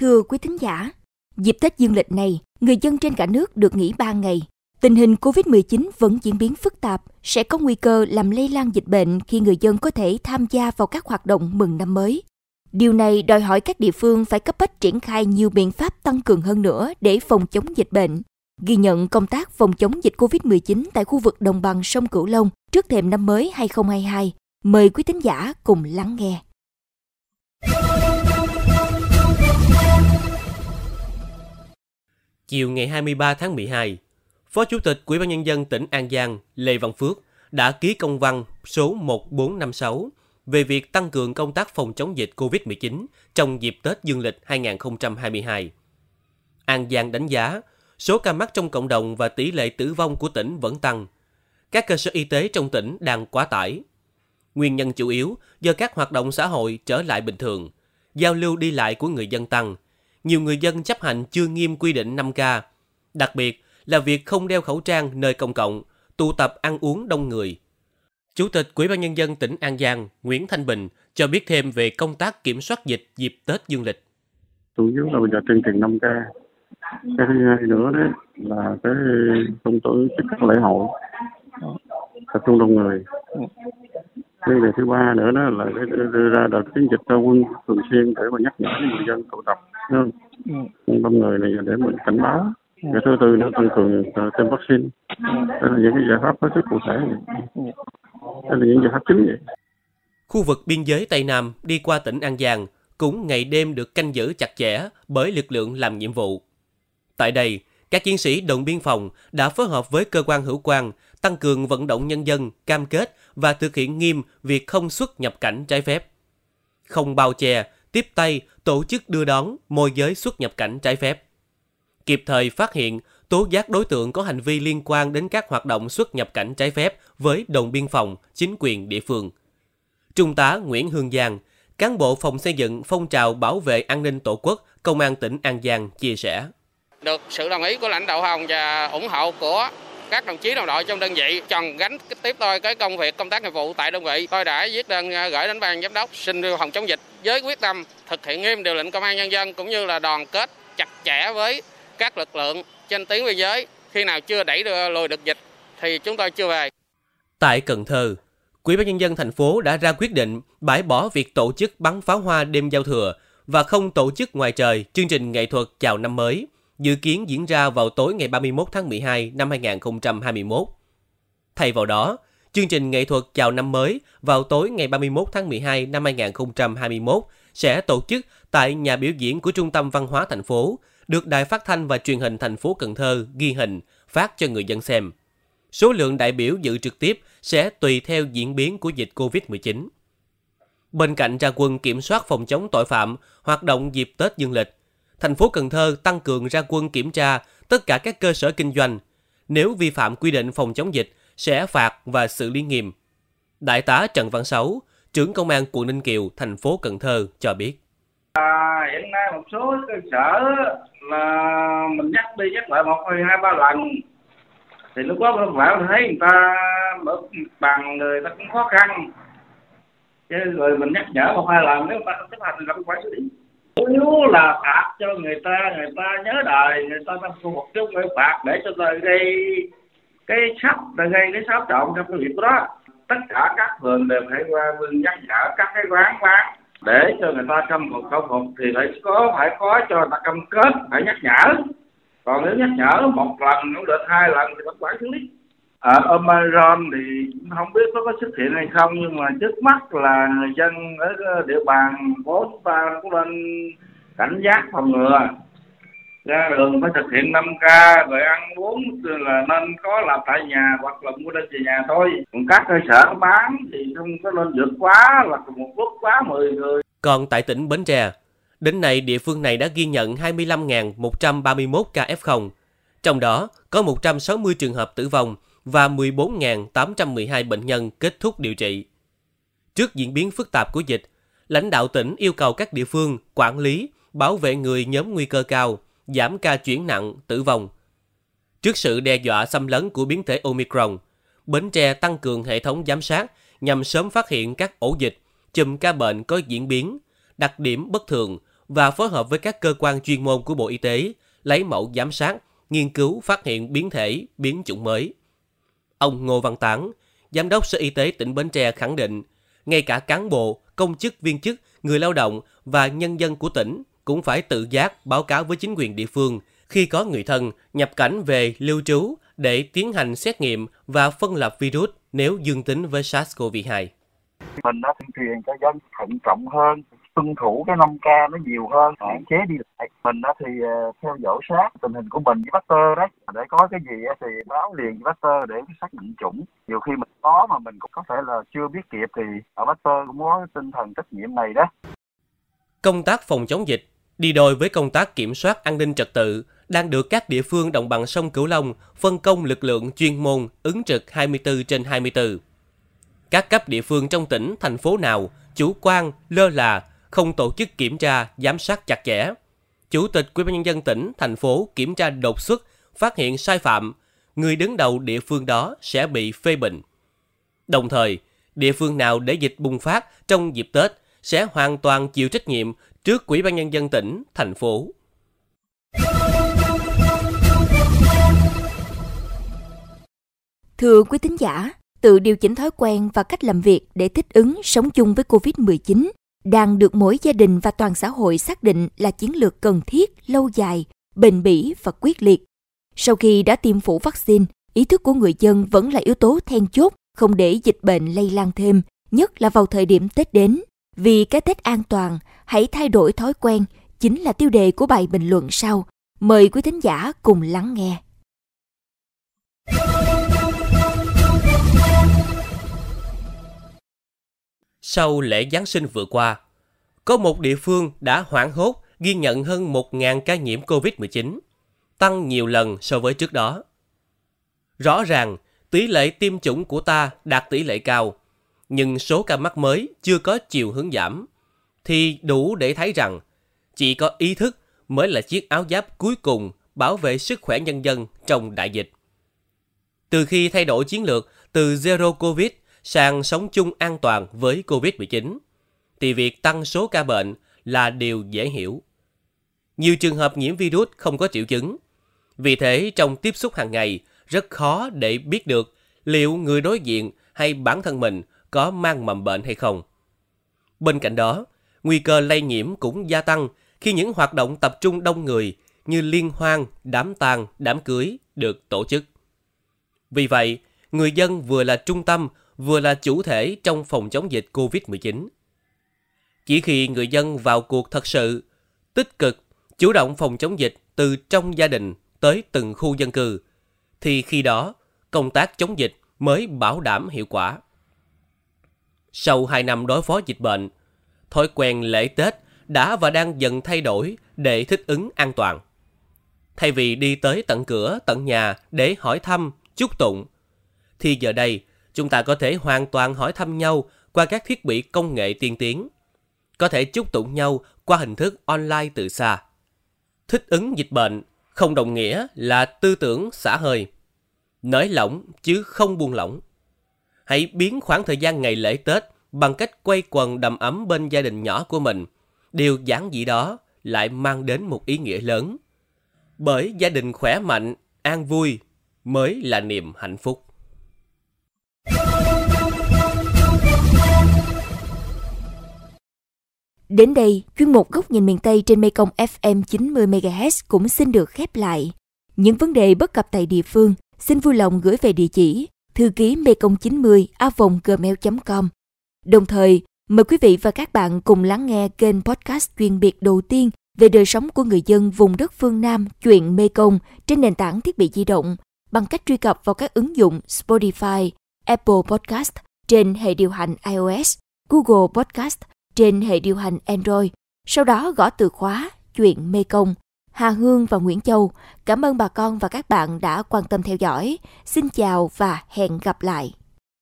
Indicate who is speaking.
Speaker 1: Thưa quý thính giả, dịp Tết dương lịch này, người dân trên cả nước được nghỉ 3 ngày. Tình hình COVID-19 vẫn diễn biến phức tạp, sẽ có nguy cơ làm lây lan dịch bệnh khi người dân có thể tham gia vào các hoạt động mừng năm mới. Điều này đòi hỏi các địa phương phải cấp bách triển khai nhiều biện pháp tăng cường hơn nữa để phòng chống dịch bệnh. Ghi nhận công tác phòng chống dịch COVID-19 tại khu vực đồng bằng sông Cửu Long trước thềm năm mới 2022. Mời quý thính giả cùng lắng nghe.
Speaker 2: Chiều ngày 23 tháng 12, Phó Chủ tịch Ủy ban nhân dân tỉnh An Giang Lê Văn Phước đã ký công văn số 1456 về việc tăng cường công tác phòng chống dịch COVID-19 trong dịp Tết Dương lịch 2022. An Giang đánh giá số ca mắc trong cộng đồng và tỷ lệ tử vong của tỉnh vẫn tăng. Các cơ sở y tế trong tỉnh đang quá tải. Nguyên nhân chủ yếu do các hoạt động xã hội trở lại bình thường, giao lưu đi lại của người dân tăng, nhiều người dân chấp hành chưa nghiêm quy định 5K, đặc biệt là việc không đeo khẩu trang nơi công cộng, tụ tập ăn uống đông người. Chủ tịch Ủy ban nhân dân tỉnh An Giang Nguyễn Thanh Bình cho biết thêm về công tác kiểm soát dịch dịp Tết dương lịch.
Speaker 3: Chủ yếu là bây giờ tuyên truyền 5K. Cái thứ hai nữa đấy là cái không tổ chức các lễ hội tập trung đông người. Cái điều thứ ba nữa đó là cái đưa ra đợt chiến dịch ra quân thường xuyên để mà nhắc nhở người dân tụ tập không? đông người này để mình cảnh báo. Cái thứ tư nữa tăng cường tiêm vaccine. Đây là những cái giải pháp hết sức cụ thể. Đây là những giải pháp chính vậy.
Speaker 2: Khu vực biên giới Tây Nam đi qua tỉnh An Giang cũng ngày đêm được canh giữ chặt chẽ bởi lực lượng làm nhiệm vụ. Tại đây, các chiến sĩ đồn biên phòng đã phối hợp với cơ quan hữu quan tăng cường vận động nhân dân cam kết và thực hiện nghiêm việc không xuất nhập cảnh trái phép. Không bao che, tiếp tay tổ chức đưa đón môi giới xuất nhập cảnh trái phép. Kịp thời phát hiện, tố giác đối tượng có hành vi liên quan đến các hoạt động xuất nhập cảnh trái phép với đồn biên phòng, chính quyền địa phương. Trung tá Nguyễn Hương Giang, cán bộ phòng xây dựng phong trào bảo vệ an ninh tổ quốc, Công an tỉnh An Giang chia sẻ.
Speaker 4: Được sự đồng ý của lãnh đạo Hồng và ủng hộ của các đồng chí đồng đội trong đơn vị tròn gánh tiếp tôi cái công việc công tác nghiệp vụ tại đơn vị. Tôi đã viết đơn ờ, gửi đến ban giám đốc xin phòng chống dịch với quyết tâm thực hiện nghiêm điều lệnh công an nhân dân cũng như là đoàn kết chặt chẽ với các lực lượng trên tuyến biên giới. Khi nào chưa đẩy được lùi được dịch thì chúng tôi chưa về.
Speaker 2: Tại Cần Thơ, Quỹ ban nhân dân thành phố đã ra quyết định bãi bỏ việc tổ chức bắn pháo hoa đêm giao thừa và không tổ chức ngoài trời chương trình nghệ thuật chào năm mới, dự kiến diễn ra vào tối ngày 31 tháng 12 năm 2021. Thay vào đó, chương trình nghệ thuật chào năm mới vào tối ngày 31 tháng 12 năm 2021 sẽ tổ chức tại nhà biểu diễn của Trung tâm Văn hóa thành phố, được Đài Phát thanh và Truyền hình thành phố Cần Thơ ghi hình, phát cho người dân xem. Số lượng đại biểu dự trực tiếp sẽ tùy theo diễn biến của dịch COVID-19. Bên cạnh ra quân kiểm soát phòng chống tội phạm, hoạt động dịp Tết dương lịch, thành phố Cần Thơ tăng cường ra quân kiểm tra tất cả các cơ sở kinh doanh. Nếu vi phạm quy định phòng chống dịch, sẽ phạt và xử lý nghiêm. Đại tá Trần Văn Sáu, trưởng công an quận Ninh Kiều, thành phố Cần Thơ cho biết.
Speaker 5: À, hiện nay một số cơ sở là mình nhắc đi nhắc lại một hai ba lần thì lúc đó phải thấy người ta mở bằng người ta cũng khó khăn chứ rồi mình nhắc nhở một hai lần nếu người ta không chấp hành thì cũng phải xử lý nếu là phạt cho người ta người ta nhớ đời, người ta tâm phục một chút phải phạt để cho người gây, cái sắp gây cái xáo trộn trong cái việc đó. Tất cả các phường đều phải qua vương nhắc nhở các cái quán quán. Để cho người ta câm phục khẩu phục thì phải có phải có cho người ta cam kết, phải nhắc nhở. Còn nếu nhắc nhở một lần, cũng được, hai lần thì vẫn quản xử lý ở Omicron thì không biết nó có xuất hiện hay không nhưng mà trước mắt là người dân ở địa bàn phố chúng ta cũng nên cảnh giác phòng ngừa. Ra đường phải thực hiện 5 k rồi ăn uống là nên có làm tại nhà hoặc là mua đem về nhà thôi. Còn các cơ sở bán thì không có nên vượt quá là một lúc quá 10 người.
Speaker 2: Còn tại tỉnh Bến Tre, đến nay địa phương này đã ghi nhận 25.131 ca F0, trong đó có 160 trường hợp tử vong và 14.812 bệnh nhân kết thúc điều trị. Trước diễn biến phức tạp của dịch, lãnh đạo tỉnh yêu cầu các địa phương quản lý, bảo vệ người nhóm nguy cơ cao, giảm ca chuyển nặng, tử vong. Trước sự đe dọa xâm lấn của biến thể Omicron, Bến Tre tăng cường hệ thống giám sát nhằm sớm phát hiện các ổ dịch, chùm ca bệnh có diễn biến, đặc điểm bất thường và phối hợp với các cơ quan chuyên môn của Bộ Y tế lấy mẫu giám sát, nghiên cứu phát hiện biến thể, biến chủng mới. Ông Ngô Văn Tán, Giám đốc Sở Y tế tỉnh Bến Tre khẳng định, ngay cả cán bộ, công chức, viên chức, người lao động và nhân dân của tỉnh cũng phải tự giác báo cáo với chính quyền địa phương khi có người thân nhập cảnh về lưu trú để tiến hành xét nghiệm và phân lập virus nếu dương tính với SARS-CoV-2.
Speaker 6: Mình đã tuyên truyền cho dân thận trọng hơn, tuân thủ cái 5 k nó nhiều hơn hạn chế đi lại. Mình đó thì ờ, theo dõi sát tình hình của mình với Pasteur đấy. Để có cái gì thì báo liền với Pasteur để xác định chủng nhiều khi mình có mà mình cũng có thể là chưa biết kịp thì ở Pasteur cũng có tinh thần trách nhiệm này đó.
Speaker 2: Công tác phòng chống dịch đi đôi với công tác kiểm soát an ninh trật tự đang được các địa phương đồng bằng sông Cửu Long phân công lực lượng chuyên môn ứng trực 24 trên 24. Các cấp địa phương trong tỉnh, thành phố nào chủ quan, lơ là không tổ chức kiểm tra, giám sát chặt chẽ. Chủ tịch Ủy ban nhân dân tỉnh, thành phố kiểm tra đột xuất, phát hiện sai phạm, người đứng đầu địa phương đó sẽ bị phê bình. Đồng thời, địa phương nào để dịch bùng phát trong dịp Tết sẽ hoàn toàn chịu trách nhiệm trước Ủy ban nhân dân tỉnh, thành phố.
Speaker 1: Thưa quý thính giả, tự điều chỉnh thói quen và cách làm việc để thích ứng sống chung với Covid-19 đang được mỗi gia đình và toàn xã hội xác định là chiến lược cần thiết, lâu dài, bền bỉ và quyết liệt. Sau khi đã tiêm phủ vaccine, ý thức của người dân vẫn là yếu tố then chốt không để dịch bệnh lây lan thêm, nhất là vào thời điểm Tết đến. Vì cái Tết an toàn, hãy thay đổi thói quen chính là tiêu đề của bài bình luận sau. Mời quý thính giả cùng lắng nghe.
Speaker 2: Sau lễ Giáng sinh vừa qua, có một địa phương đã hoảng hốt ghi nhận hơn 1.000 ca nhiễm COVID-19, tăng nhiều lần so với trước đó. Rõ ràng, tỷ lệ tiêm chủng của ta đạt tỷ lệ cao, nhưng số ca mắc mới chưa có chiều hướng giảm, thì đủ để thấy rằng chỉ có ý thức mới là chiếc áo giáp cuối cùng bảo vệ sức khỏe nhân dân trong đại dịch. Từ khi thay đổi chiến lược từ Zero Covid sang sống chung an toàn với COVID-19, thì việc tăng số ca bệnh là điều dễ hiểu. Nhiều trường hợp nhiễm virus không có triệu chứng. Vì thế, trong tiếp xúc hàng ngày, rất khó để biết được liệu người đối diện hay bản thân mình có mang mầm bệnh hay không. Bên cạnh đó, nguy cơ lây nhiễm cũng gia tăng khi những hoạt động tập trung đông người như liên hoan, đám tang, đám cưới được tổ chức. Vì vậy, người dân vừa là trung tâm, vừa là chủ thể trong phòng chống dịch COVID-19. Chỉ khi người dân vào cuộc thật sự, tích cực, chủ động phòng chống dịch từ trong gia đình tới từng khu dân cư, thì khi đó công tác chống dịch mới bảo đảm hiệu quả. Sau 2 năm đối phó dịch bệnh, thói quen lễ Tết đã và đang dần thay đổi để thích ứng an toàn. Thay vì đi tới tận cửa, tận nhà để hỏi thăm, chúc tụng, thì giờ đây chúng ta có thể hoàn toàn hỏi thăm nhau qua các thiết bị công nghệ tiên tiến. Có thể chúc tụng nhau qua hình thức online từ xa. Thích ứng dịch bệnh không đồng nghĩa là tư tưởng xả hơi. Nới lỏng chứ không buông lỏng. Hãy biến khoảng thời gian ngày lễ Tết bằng cách quay quần đầm ấm bên gia đình nhỏ của mình. Điều giản dị đó lại mang đến một ý nghĩa lớn. Bởi gia đình khỏe mạnh, an vui mới là niềm hạnh phúc.
Speaker 1: Đến đây, chuyên mục Góc nhìn miền Tây trên Mekong FM 90MHz cũng xin được khép lại. Những vấn đề bất cập tại địa phương, xin vui lòng gửi về địa chỉ thư ký mekong 90 gmail.com. Đồng thời, mời quý vị và các bạn cùng lắng nghe kênh podcast chuyên biệt đầu tiên về đời sống của người dân vùng đất phương Nam chuyện Mekong trên nền tảng thiết bị di động bằng cách truy cập vào các ứng dụng Spotify, Apple Podcast trên hệ điều hành iOS, Google Podcast trên hệ điều hành Android. Sau đó gõ từ khóa chuyện Mekong. Hà Hương và Nguyễn Châu, cảm ơn bà con và các bạn đã quan tâm theo dõi. Xin chào và hẹn gặp lại.